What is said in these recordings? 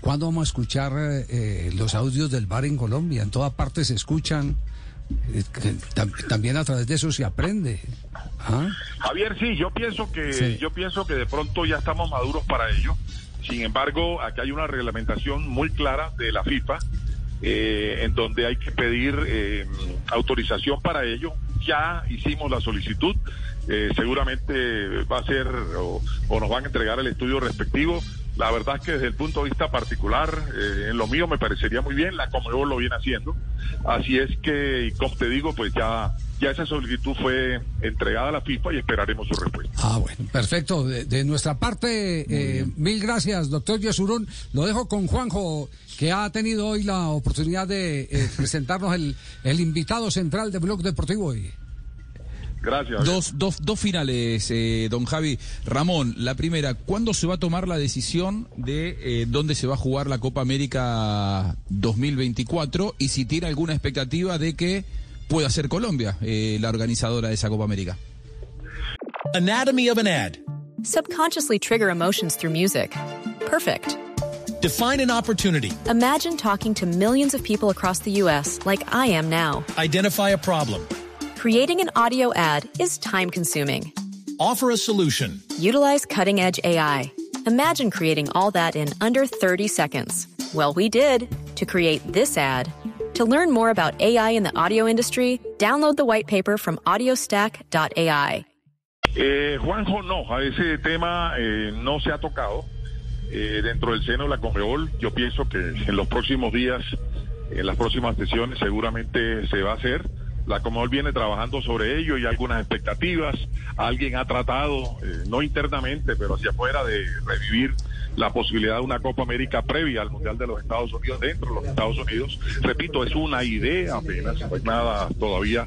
¿Cuándo vamos a escuchar eh, los audios del bar en Colombia? En toda parte se escuchan. eh, tam- también a través de eso se aprende. ¿Ah? Javier, sí, yo pienso que Sí. yo pienso que de pronto ya estamos maduros para ello. Sin embargo, aquí hay una reglamentación muy clara de la FIFA eh, en donde hay que pedir eh, autorización para ello. Ya hicimos la solicitud. eh, seguramente va a ser o, o nos van a entregar el estudio respectivo. La verdad es que desde el punto de vista particular, eh, en lo mío me parecería muy bien, la Comebol lo viene haciendo. Así es que, y como te digo, pues ya, ya esa solicitud fue entregada a la FIFA y esperaremos su respuesta. Ah, bueno, perfecto. De, de nuestra parte, eh, mil gracias, doctor Yesurún. Lo dejo con Juanjo, que ha tenido hoy la oportunidad de eh, presentarnos el, el invitado central de Blog Deportivo. hoy. Gracias. Dos, dos, dos finales, eh, don Javi. Ramón, la primera, ¿cuándo se va a tomar la decisión de eh, dónde se va a jugar la Copa América 2024 y si tiene alguna expectativa de que pueda ser Colombia eh, la organizadora de esa Copa América? Anatomy of an ad. Subconsciously trigger emotions through music. Perfect. Define an opportunity. Imagine talking to millions of people across the U.S. like I am now. Identify a problem. Creating an audio ad is time consuming. Offer a solution. Utilize cutting edge AI. Imagine creating all that in under 30 seconds. Well, we did to create this ad. To learn more about AI in the audio industry, download the white paper from audiostack.ai. Eh, Juanjo, no, a ese tema eh, no se ha tocado eh, dentro del seno de la Conmebol. Yo pienso que en los próximos días, en las próximas sesiones, seguramente se va a hacer. La Conmebol viene trabajando sobre ello y algunas expectativas. Alguien ha tratado, eh, no internamente, pero hacia afuera, de revivir la posibilidad de una Copa América previa al Mundial de los Estados Unidos dentro de los Estados Unidos. Repito, es una idea apenas, no hay nada todavía,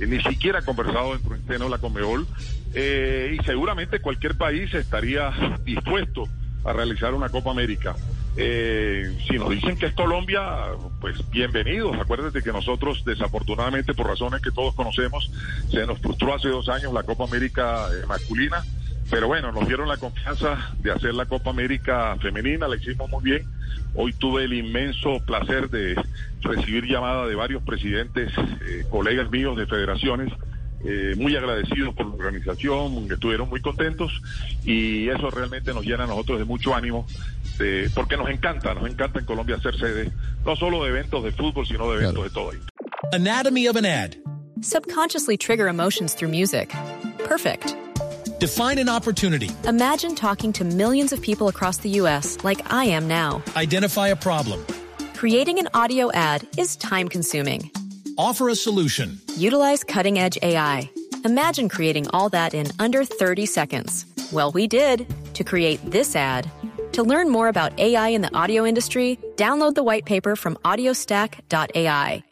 eh, ni siquiera conversado dentro del seno de la Conmebol. Eh, y seguramente cualquier país estaría dispuesto a realizar una Copa América. Eh, si nos dicen que es Colombia, pues bienvenidos. Acuérdense que nosotros, desafortunadamente, por razones que todos conocemos, se nos frustró hace dos años la Copa América eh, masculina. Pero bueno, nos dieron la confianza de hacer la Copa América femenina, la hicimos muy bien. Hoy tuve el inmenso placer de recibir llamada de varios presidentes, eh, colegas míos de federaciones, eh, muy agradecidos por la organización, estuvieron muy contentos y eso realmente nos llena a nosotros de mucho ánimo, de- porque nos encanta, nos encanta en Colombia ser sede, no solo de eventos de fútbol, sino de eventos Claro. de todo. Anatomy of an ad. Subconsciously trigger emotions through music. Perfect. Define an opportunity. Imagine talking to millions of people across the U.S. like I am now. Identify a problem. Creating an audio ad is time consuming. Offer a solution. Utilize cutting edge AI. Imagine creating all that in under 30 seconds. Well, we did to create this ad. To learn more about AI in the audio industry, download the white paper from audiostack.ai.